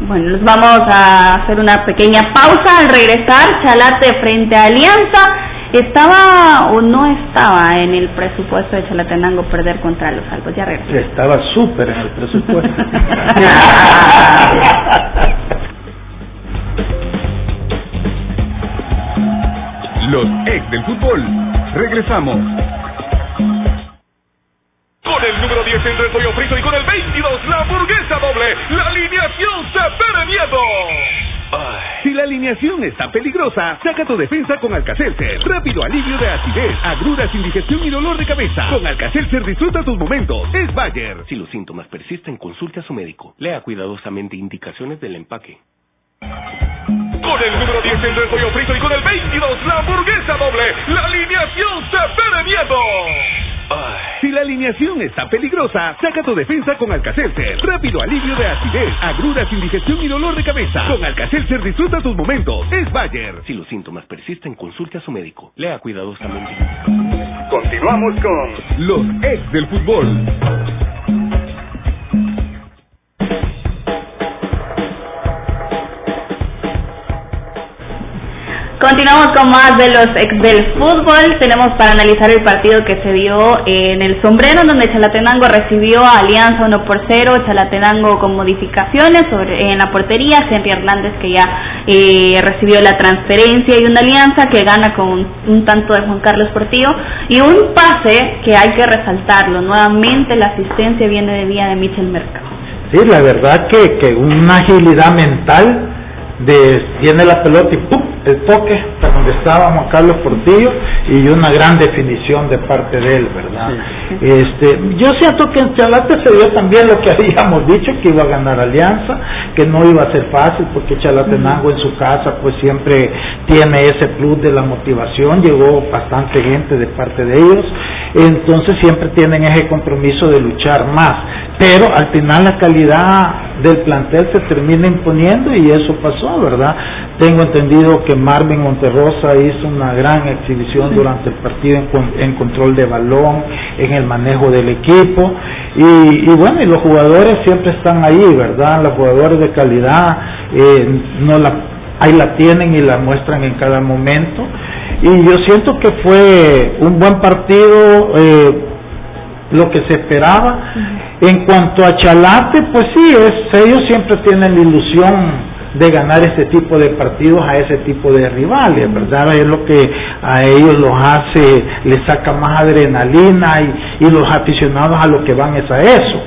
Bueno, nos vamos a hacer una pequeña pausa al regresar. Chalate frente a Alianza. ¿Estaba o no estaba en el presupuesto de Chalatenango perder contra los Albos? Ya regresamos. Estaba súper en el presupuesto. Los ex del fútbol. Regresamos. Con el número 10 el pollo frito y con el 22 la hamburguesa doble. La alineación se pone miedo. Si la alineación está peligrosa, saca tu defensa con Alcacelser. Rápido alivio de acidez, agruras, indigestión y dolor de cabeza. Con Alcacelser disfruta tus momentos. Es Bayer. Si los síntomas persisten, consulte a su médico. Lea cuidadosamente indicaciones del empaque. Con el número 10 el pollo frito y con el 22 la hamburguesa doble. La alineación se pone miedo. Si la alineación está peligrosa, saca tu defensa con Alcacelser. Rápido alivio de acidez, agruras, indigestión y dolor de cabeza. Con Alcacelser disfruta tus momentos. Es Bayer. Si los síntomas persisten, consulte a su médico. Lea cuidadosamente. Continuamos con los ex del fútbol. Continuamos con más de los ex del fútbol. Tenemos para analizar el partido que se dio en el sombrero, donde Chalatenango recibió a Alianza 1 por 0. Chalatenango con modificaciones sobre, en la portería. Henry Hernández que ya eh, recibió la transferencia y una Alianza que gana con un, tanto de Juan Carlos Portillo. Y un pase que hay que resaltarlo. Nuevamente la asistencia viene de vía de Michel Mercado. Sí, la verdad que, que una agilidad mental de tiene la pelota y ¡pum! El toque, perdón, donde estaba Juan Carlos Portillo y una gran definición de parte de él, ¿verdad? Este, yo siento que en Chalate se dio también lo que habíamos dicho, que iba a ganar Alianza, que no iba a ser fácil porque Chalatenango en su casa pues siempre tiene ese plus de la motivación, llegó bastante gente de parte de ellos, entonces siempre tienen ese compromiso de luchar más, pero al final la calidad del plantel se termina imponiendo y eso pasó, ¿verdad? Tengo entendido que Marvin Monterrosa hizo una gran exhibición durante el partido en, control de balón, en el manejo del equipo y, bueno, y los jugadores siempre están ahí, ¿verdad? Los jugadores de calidad eh, no la, ahí la tienen y la muestran en cada momento y yo siento que fue un buen partido. Eh, lo que se esperaba. En cuanto a Chalate, pues sí, es, ellos siempre tienen la ilusión de ganar ese tipo de partidos a ese tipo de rivales, ¿verdad? Es lo que a ellos los hace, les saca más adrenalina y, y los aficionados a lo que van es a eso,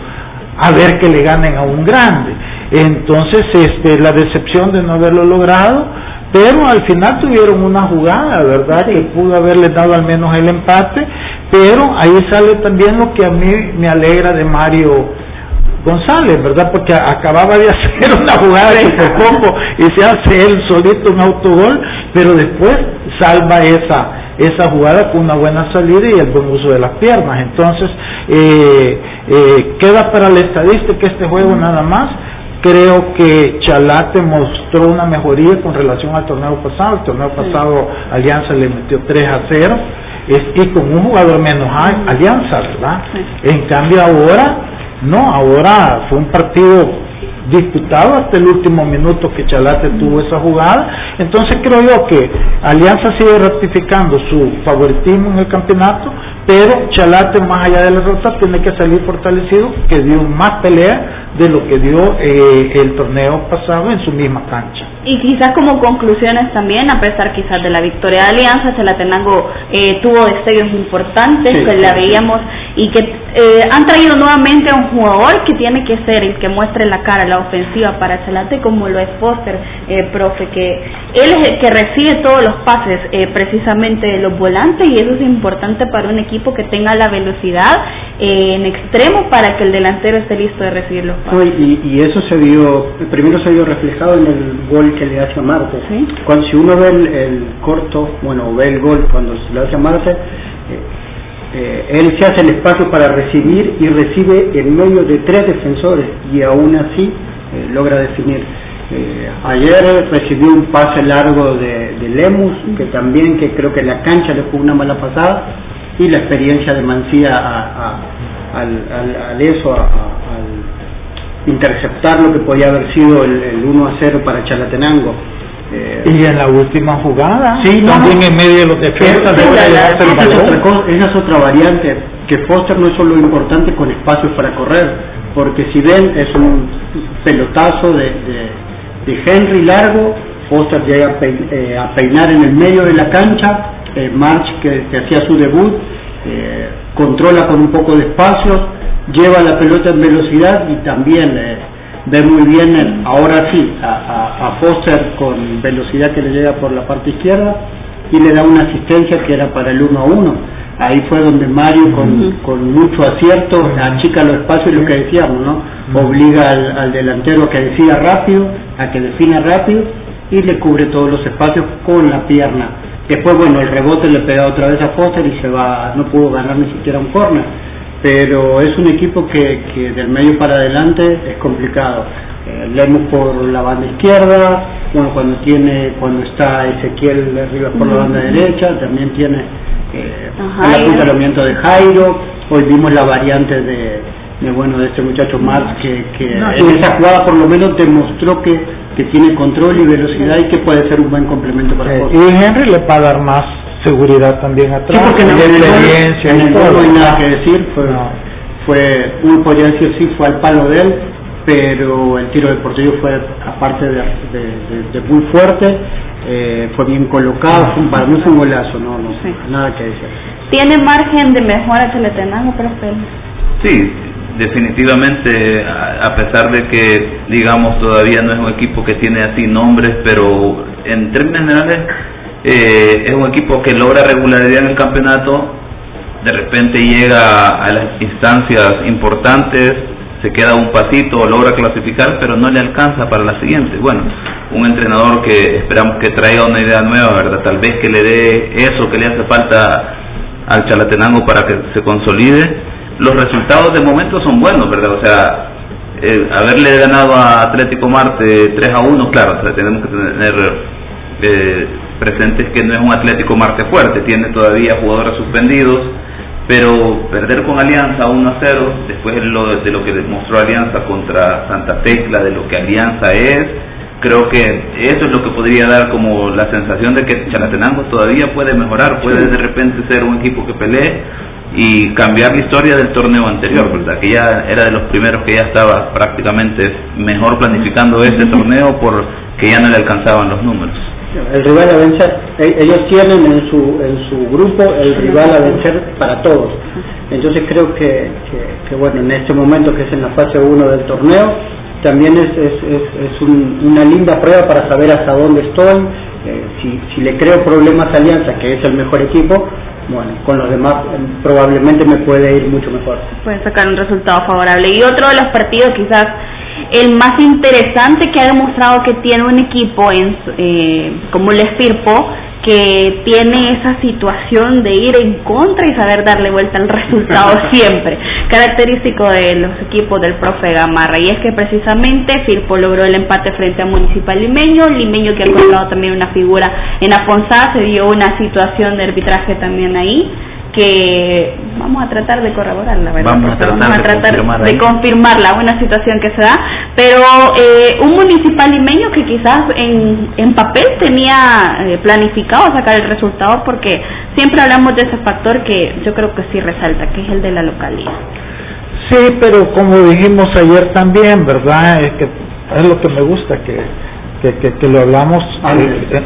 a ver que le ganen a un grande. Entonces, este, la decepción de no haberlo logrado, pero al final tuvieron una jugada, ¿verdad? Que pudo haberles dado al menos el empate, pero ahí sale también lo que a mí me alegra de Mario González, ¿verdad? Porque acababa de hacer una jugada de poco y se hace él solito un autogol, pero después salva esa esa jugada con una buena salida y el buen uso de las piernas. Entonces, eh, eh, queda para la estadística este juego nada más Creo que Chalate mostró una mejoría con relación al torneo pasado. El torneo pasado Alianza le metió 3 a 0 y con un jugador menos Alianza, ¿verdad? En cambio ahora, no, ahora fue un partido disputado hasta el último minuto que Chalate tuvo esa jugada. Entonces creo yo que Alianza sigue ratificando su favoritismo en el campeonato, pero Chalate más allá de la derrota tiene que salir fortalecido, que dio más pelea de lo que dio eh, el torneo pasado en su misma cancha. Y quizás como conclusiones también, a pesar quizás de la victoria de Alianza, Chalatenango eh, tuvo destellos importantes que la veíamos y que eh, han traído nuevamente a un jugador que tiene que ser el que muestre la cara, la ofensiva para Chalate, como lo es Foster, eh, profe, que él es el que recibe todos los pases eh, precisamente de los volantes y eso es importante para un equipo que tenga la velocidad eh, en extremo para que el delantero esté listo de recibir los pases. y, y, eso se vio, primero se vio reflejado en el gol que le hace a Marte. Cuando, si uno ve el, corto, bueno, ve el gol cuando se le hace a Marte, eh, él se hace el espacio para recibir y recibe en medio de tres defensores y aún así eh, logra definir. Eh, ayer recibió un pase largo de, Lemus, que también que creo que en la cancha le fue una mala pasada, y la experiencia de Mancía al, eso, al interceptar lo que podía haber sido el, el 1 a 0 para Chalatenango. Eh, y en la última jugada, sí, también en medio de los defensas, esa es otra variante, que Foster no es solo importante con espacios para correr, porque si ven es un pelotazo de, de, Henry largo, Foster llega a, eh, a, peinar en el medio de la cancha, eh, March que, hacía su debut, controla con un poco de espacio, lleva la pelota en velocidad y también ve muy bien ahora sí a, a, Foster con velocidad que le llega por la parte izquierda y le da una asistencia que era para el 1 a 1. Ahí fue donde Mario con, con mucho acierto achica los espacios y lo que decíamos, ¿no? Obliga al, al, delantero a que decida rápido, a que defina rápido y le cubre todos los espacios con la pierna. Después, bueno, el rebote le pega otra vez a Foster y se va, no pudo ganar ni siquiera un corner pero es un equipo que, que del medio para adelante es complicado. Eh, leemos por la banda izquierda, bueno, cuando tiene, cuando está Ezequiel arriba por la banda derecha, también tiene eh, el apuntamiento de Jairo, hoy vimos la variante de, de bueno de este muchacho Marx que, que en esa jugada por lo menos demostró que, que tiene control y velocidad y que puede ser un buen complemento para eh, Y Henry le va a dar más seguridad también atrás, sí, porque en el experiencia en el no hay nada que decir, fue, fue uno podría decir sí fue al palo de él, pero el tiro deportivo fue aparte de, de, muy fuerte, eh, fue bien colocado, fue, para mí fue un golazo, no, no nada que decir. ¿Tiene margen de mejora Chalatenango para usted? Sí, definitivamente, a pesar de que, digamos, todavía no es un equipo que tiene así nombres, pero en términos generales eh, es un equipo que logra regularidad en el campeonato, de repente llega a las instancias importantes, se queda un pasito, logra clasificar, pero no le alcanza para la siguiente. Bueno, un entrenador que esperamos que traiga una idea nueva, ¿verdad? Tal vez que le dé eso que le hace falta al Chalatenango para que se consolide. Los resultados de momento son buenos, ¿verdad? O sea, eh, haberle ganado a Atlético Marte 3 a 1, claro, tenemos que tener eh, presentes que no es un Atlético Marte fuerte, tiene todavía jugadores suspendidos, pero perder con Alianza 1 a 0, después de lo, de lo que demostró Alianza contra Santa Tecla, de lo que Alianza es, creo que eso es lo que podría dar como la sensación de que Chalatenango todavía puede mejorar, puede de repente ser un equipo que pelee y cambiar la historia del torneo anterior, ¿verdad? Que ya era de los primeros que ya estaba prácticamente mejor planificando este torneo porque ya no le alcanzaban los números. El rival a vencer, e-, ellos tienen en su en su grupo el rival a vencer para todos. Entonces creo que, que, bueno, en este momento que es en la fase 1 del torneo, también es, es, es, una linda prueba para saber hasta dónde estoy, eh, si, si le creo problemas a Alianza, que es el mejor equipo, bueno, con los demás em, probablemente me puede ir mucho mejor. Puede sacar un resultado favorable. Y otro de los partidos quizás el más interesante que ha demostrado que tiene un equipo en, eh, como el Estirpo que tiene esa situación de ir en contra y saber darle vuelta al resultado siempre, característico de los equipos del profe Gamarra. Y es que precisamente Firpo logró el empate frente a Municipal Limeño, Limeño que ha encontrado también una figura en Afonso, se dio una situación de arbitraje también ahí que vamos a tratar de corroborarla, ¿verdad? Vamos a tratar, de, confirmarla, una situación que se da, pero eh, un municipal limeño que quizás en, en papel tenía eh, planificado sacar el resultado porque siempre hablamos de ese factor que yo creo que sí resalta, que es el de la localidad. Sí, pero como dijimos ayer también, ¿verdad? Es que es lo que me gusta, que, que, que, lo hablamos, eh,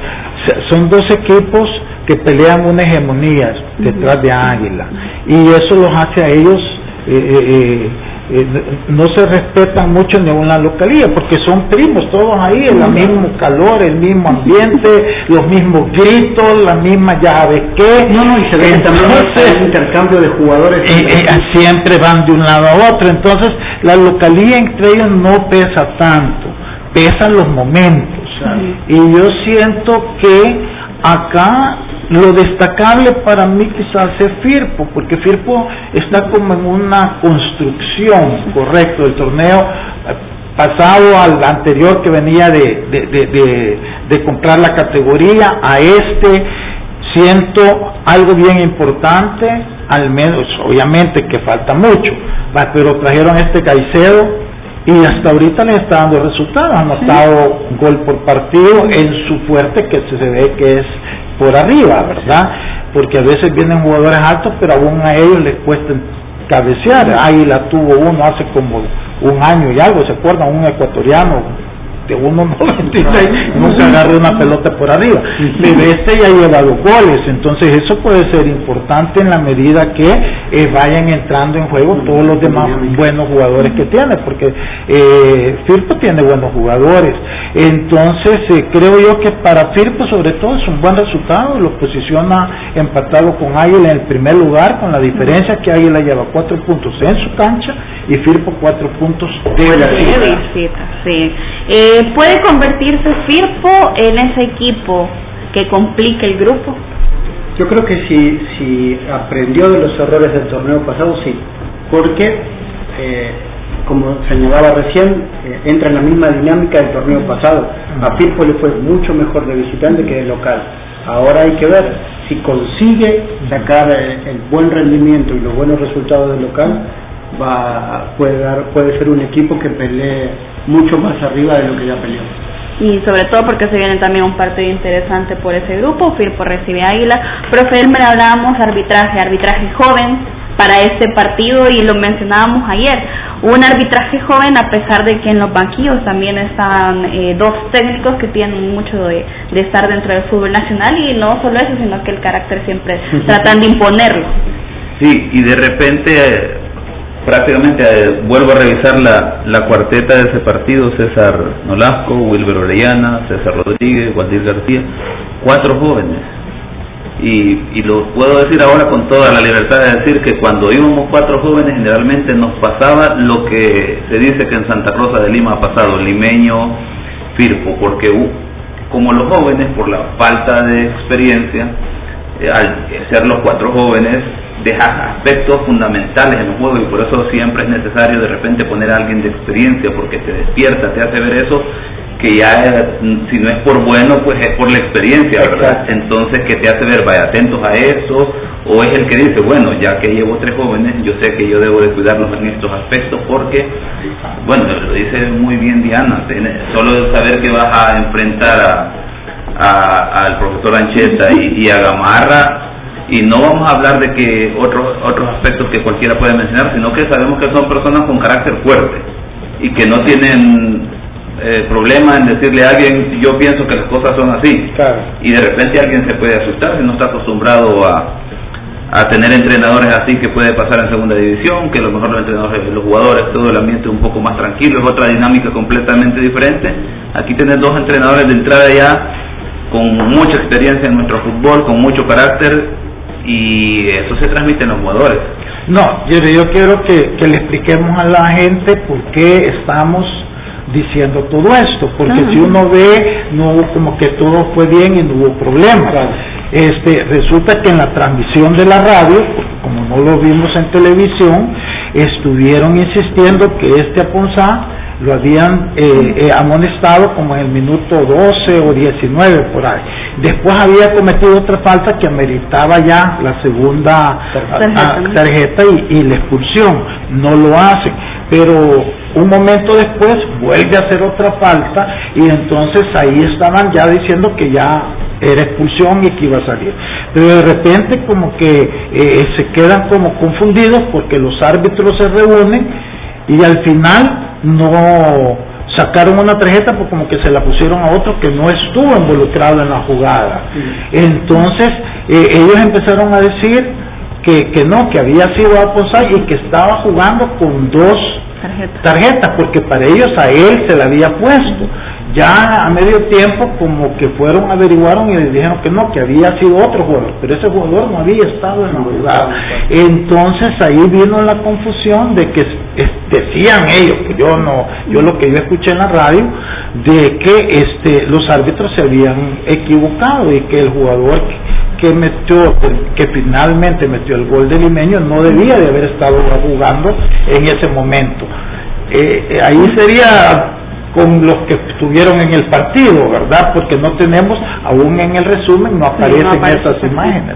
son dos equipos que pelean una hegemonía detrás de Águila. Y eso los hace a ellos eh, eh, eh, no se respetan mucho en ninguna localidad porque son primos todos ahí el mismo calor el mismo ambiente los mismos gritos la misma llave que no no y se ve también el intercambio de jugadores siempre van de un lado a otro. Entonces la localidad entre ellos no pesa tanto pesan los momentos. Y yo siento que acá lo destacable para mí quizás es Firpo, porque Firpo está como en una construcción, correcto, el torneo eh, pasado al anterior que venía de, de, de, comprar la categoría, a este. Siento algo bien importante, al menos obviamente que falta mucho, pero trajeron este Caicedo y hasta ahorita le está dando resultados, han notado gol por partido en su fuerte que se ve que es por arriba, ¿verdad? Porque a veces vienen jugadores altos, pero aún a ellos les cuesta cabecear. la tuvo uno hace como un año y algo, ¿se acuerdan? Un ecuatoriano de 1.96 nunca agarre una pelota por arriba. Pero este ya lleva dos goles, entonces eso puede ser importante en la medida que eh, vayan entrando en juego todos los demás buenos jugadores que tiene, porque eh, Firpo tiene buenos jugadores. Entonces eh, creo yo que para Firpo sobre todo es un buen resultado, lo posiciona empatado con Águila en el primer lugar, con la diferencia que Águila lleva cuatro puntos en su cancha y Firpo cuatro puntos de la visita. Sí. ¿Puede convertirse Firpo en ese equipo que complica el grupo? Yo creo que si, si aprendió de los errores del torneo pasado, sí, porque, eh, como señalaba recién, eh, entra en la misma dinámica del torneo pasado. A Firpo le fue mucho mejor de visitante que de local. Ahora hay que ver si consigue sacar eh, el buen rendimiento y los buenos resultados del local, va puede dar puede ser un equipo que pelee mucho más arriba de lo que ya peleó. Y sobre todo porque se viene también un partido interesante por ese grupo, Firpo recibe Águila, profe Elmer hablábamos arbitraje, arbitraje joven para este partido y lo mencionábamos ayer, un arbitraje joven a pesar de que en los banquillos también están eh, dos técnicos que tienen mucho de, de, estar dentro del fútbol nacional y no solo eso, sino que el carácter siempre tratan de imponerlo. Sí, y de repente prácticamente eh, vuelvo a revisar la, la cuarteta de ese partido, César Nolasco, Wilber Orellana, César Rodríguez, Waldir García, cuatro jóvenes. Y, y lo puedo decir ahora con toda la libertad de decir que cuando íbamos cuatro jóvenes generalmente nos pasaba lo que se dice que en Santa Rosa de Lima ha pasado, limeño, Firpo, porque como los jóvenes, por la falta de experiencia, al ser los cuatro jóvenes, deja aspectos fundamentales en el juego y por eso siempre es necesario de repente poner a alguien de experiencia porque te despierta, te hace ver eso que ya si no es por bueno pues es por la experiencia, ¿verdad? Entonces que te hace ver, vaya atentos a eso o es el que dice, bueno, ya que llevo tres jóvenes, yo sé que yo debo de cuidarlos en estos aspectos porque, bueno, lo dice muy bien Diana, solo saber que vas a enfrentar a, al profesor Ancheta y, y a Gamarra y no vamos a hablar de que otros otros aspectos que cualquiera puede mencionar, sino que sabemos que son personas con carácter fuerte y que no tienen eh, problema en decirle a alguien, yo pienso que las cosas son así. Y de repente alguien se puede asustar si no está acostumbrado a, a tener entrenadores así que puede pasar en segunda división, que a lo mejor los entrenadores, los jugadores, todo el ambiente un poco más tranquilo, es otra dinámica completamente diferente. Aquí tener dos entrenadores de entrada ya con mucha experiencia en nuestro fútbol, con mucho carácter, y eso se transmite en los jugadores. No, yo, yo quiero que, que le expliquemos a la gente por qué estamos diciendo todo esto, porque si uno ve, no como que todo fue bien y no hubo problemas. Este, resulta que en la transmisión de la radio, como no lo vimos en televisión, estuvieron insistiendo que este Aponzá lo habían eh, eh, amonestado como en el minuto 12 o 19 por ahí. Después había cometido otra falta que ameritaba ya la segunda tarjeta, y, y, la expulsión. No lo hace, pero un momento después vuelve a hacer otra falta y entonces ahí estaban ya diciendo que ya era expulsión y que iba a salir. Pero de repente como que eh, se quedan como confundidos porque los árbitros se reúnen y al final no sacaron una tarjeta porque como que se la pusieron a otro que no estuvo involucrado en la jugada. Entonces eh, ellos empezaron a decir que, que no, que había sido Aposay y que estaba jugando con dos tarjetas, porque para ellos a él se la había puesto. Ya a medio tiempo como que fueron, averiguaron y le dijeron que no, que había sido otro jugador, pero ese jugador no había estado en la jugada. Entonces ahí vino la confusión de que decían ellos, que yo no, yo lo que yo escuché en la radio, de que este los árbitros se habían equivocado y que el jugador que metió, que finalmente metió el gol de Limeño, no debía de haber estado jugando en ese momento. Eh, eh, ahí sería con los que estuvieron en el partido, ¿verdad? Porque no tenemos, aún en el resumen, no aparecen esas imágenes.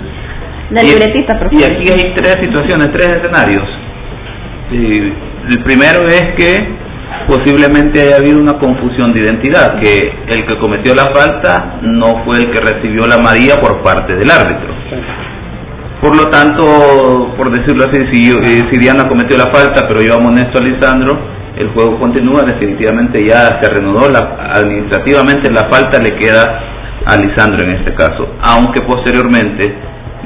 La libretista, Y aquí hay tres situaciones, tres escenarios. el primero es que posiblemente haya habido una confusión de identidad, que el que cometió la falta no fue el que recibió la María por parte del árbitro. Por lo tanto, por decirlo así, si, eh, si Diana cometió la falta, pero yo amonesto a Lisandro, el juego continúa, definitivamente ya se reanudó, la, administrativamente la falta le queda a Lisandro en este caso, aunque posteriormente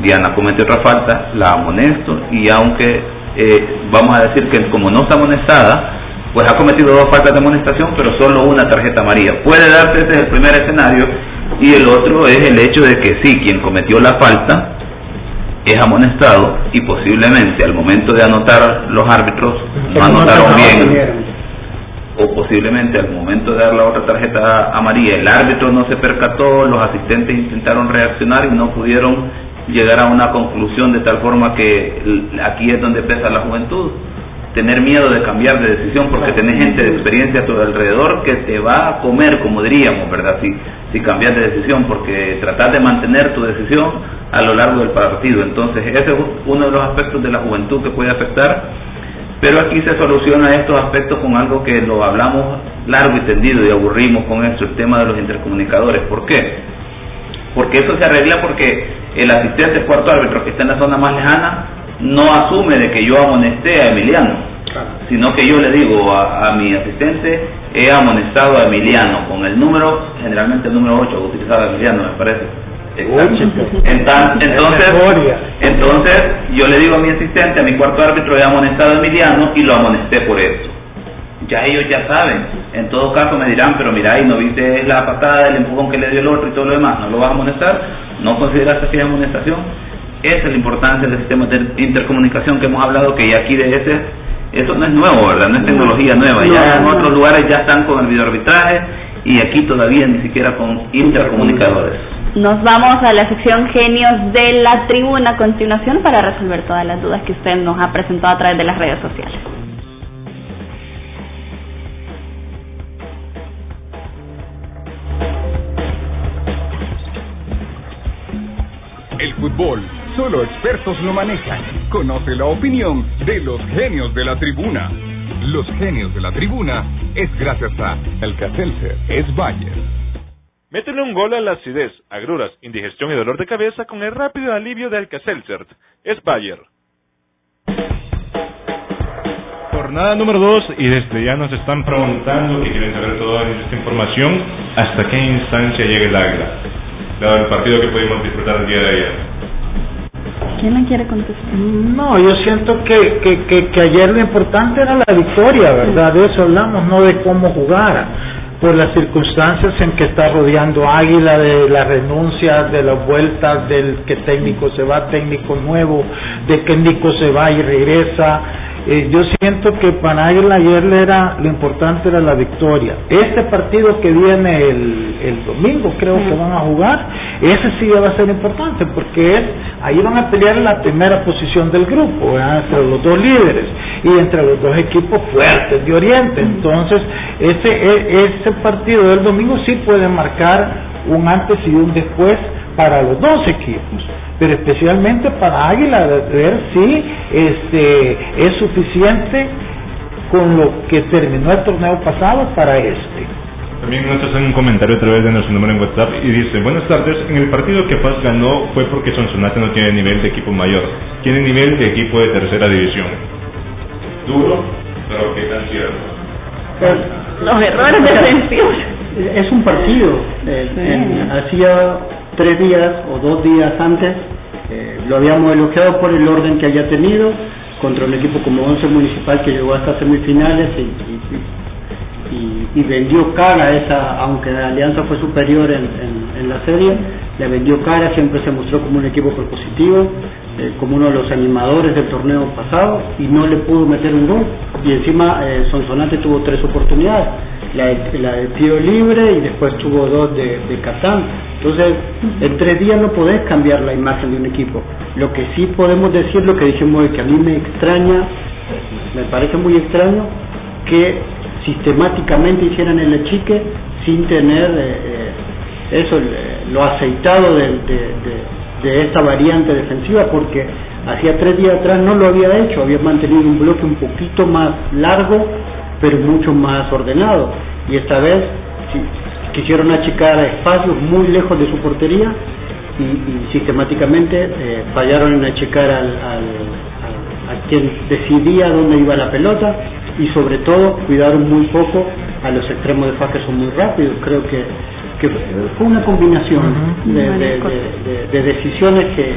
Diana cometió otra falta, la amonesto y aunque eh, vamos a decir que como no está amonestada, pues ha cometido dos faltas de amonestación, pero solo una tarjeta amarilla. Puede darse ese es el primer escenario y el otro es el hecho de que sí, quien cometió la falta es amonestado y posiblemente al momento de anotar los árbitros no anotaron bien. o posiblemente al momento de dar la otra tarjeta amarilla el árbitro no se percató, los asistentes intentaron reaccionar y no pudieron llegar a una conclusión de tal forma que aquí es donde pesa la juventud tener miedo de cambiar de decisión porque tenés gente de experiencia a tu alrededor que te va a comer, como diríamos, ¿verdad? Si, si cambias de decisión, porque tratar de mantener tu decisión a lo largo del partido. Entonces, ese es uno de los aspectos de la juventud que puede afectar, pero aquí se soluciona estos aspectos con algo que lo hablamos largo y tendido y aburrimos con eso, el tema de los intercomunicadores. ¿Por qué? Porque eso se arregla porque el asistente cuarto árbitro que está en la zona más lejana no asume de que yo amonesté a Emiliano, sino que yo le digo a, mi asistente, he amonestado a Emiliano con el número, generalmente el número 8 utilizado Emiliano, me parece. Entonces, entonces, yo le digo a mi asistente, a mi cuarto árbitro, he amonestado a Emiliano y lo amonesté por eso. ya ellos ya saben. En todo caso me dirán, pero mira, y no viste la patada, el empujón que le dio el otro y todo lo demás, no lo vas a amonestar, no consideras así amonestación. Esa es la importancia del sistema de intercomunicación que hemos hablado, que ya aquí de ese, eso no es nuevo, ¿verdad? No es tecnología nueva, ya en otros lugares ya están con el videoarbitraje y aquí todavía ni siquiera con intercomunicadores. Nos vamos a la sección Genios de la Tribuna a continuación para resolver todas las dudas que usted nos ha presentado a través de las redes sociales. El fútbol, solo expertos lo manejan. Conoce la opinión de los genios de la tribuna. Los genios de la tribuna es gracias a Alcacelser es Bayer. Métele un gol a la acidez, agruras, indigestión y dolor de cabeza con el rápido alivio de Alka-Seltzer. Es Bayer. Jornada número 2 y desde ya nos están preguntando y quieren saber toda esta información hasta qué instancia llega el águila, dado el partido que pudimos disfrutar el día de ayer. ¿Quién me quiere contestar? No, yo siento que, que, ayer lo importante era la victoria, ¿verdad? De eso hablamos, no de cómo jugar por las circunstancias en que está rodeando Águila, de la renuncia, de las vueltas, del que técnico se va, técnico nuevo, de que Nico se va y regresa, eh, yo siento que para Águila ayer era, lo importante era la victoria. Este partido que viene el, el domingo, creo que van a jugar, ese sí va a ser importante porque es, ahí van a pelear la primera posición del grupo, entre los dos líderes y entre los dos equipos fuertes de Oriente. Entonces, ese, e, ese partido del domingo sí puede marcar un antes y un después para los dos equipos pero especialmente para Águila, ver si este, es suficiente con lo que terminó el torneo pasado para este. También nos hacen un comentario a través de nuestro número en WhatsApp y dice, buenas tardes, en el partido que Paz ganó fue porque Sonsonate no tiene nivel de equipo mayor, tiene nivel de equipo de tercera división. Duro, pero qué tan cierto. Pues, los errores defensivos. Es un partido. Eh, hacía tres días o dos días antes eh, lo habíamos elogiado por el orden que haya tenido contra un equipo como Once Municipal que llegó hasta semifinales y, vendió cara esa, aunque la Alianza fue superior en, en, la serie, le vendió cara, siempre se mostró como un equipo propositivo, eh, como uno de los animadores del torneo pasado y no le pudo meter un gol y encima eh, Sonsonate tuvo tres oportunidades la, la de tiro libre y después tuvo dos de, de Catán. Entonces, en tres días no podés cambiar la imagen de un equipo. Lo que sí podemos decir, lo que dijimos es que a mí me extraña, me parece muy extraño que sistemáticamente hicieran el achique sin tener eh, eh, eso, lo aceitado de, de, de esta variante defensiva, porque hacía tres días atrás no lo había hecho, había mantenido un bloque un poquito más largo pero mucho más ordenado. Y esta vez quisieron achicar espacios muy lejos de su portería y, sistemáticamente eh, fallaron en achicar al, a quien decidía dónde iba la pelota y sobre todo cuidaron muy poco a los extremos de FA que son muy rápidos. Creo que que fue una combinación de, decisiones que,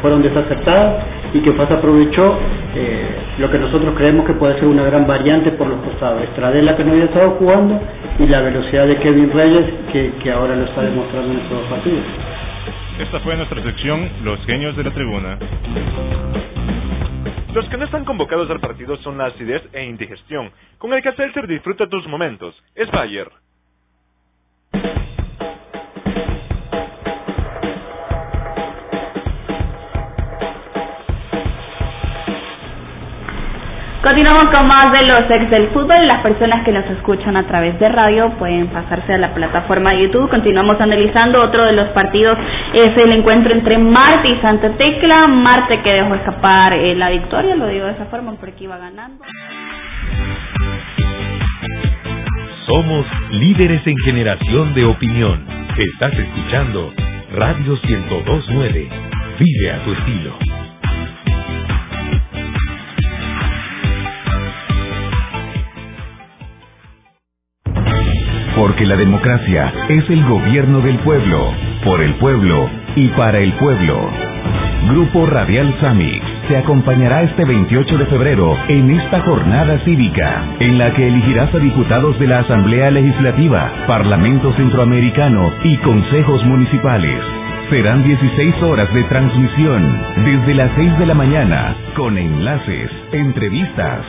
fueron desacertadas y que FAS aprovechó eh, lo que nosotros creemos que puede ser una gran variante por los costados. Estradela que no había estado jugando y la velocidad de Kevin Reyes que, que ahora lo está demostrando en estos partidos. Esta fue nuestra sección Los Genios de la Tribuna. Los que no están convocados al partido son la acidez e indigestión. Con el que Seltzer disfruta tus momentos. Es Bayer. Continuamos con más de los ex del fútbol. Las personas que nos escuchan a través de radio pueden pasarse a la plataforma de YouTube. Continuamos analizando otro de los partidos. Es el encuentro entre Marte y Santa Tecla. Marte que dejó escapar eh, la victoria, lo digo de esa forma porque iba ganando. Somos líderes en generación de opinión. Estás escuchando Radio 1029. Vive a tu estilo. Porque la democracia es el gobierno del pueblo, por el pueblo y para el pueblo. Grupo Radial Samix te acompañará este 28 de febrero en esta jornada cívica, en la que elegirás a diputados de la Asamblea Legislativa, Parlamento Centroamericano y consejos municipales. Serán 16 horas de transmisión desde las 6 de la mañana con enlaces, entrevistas,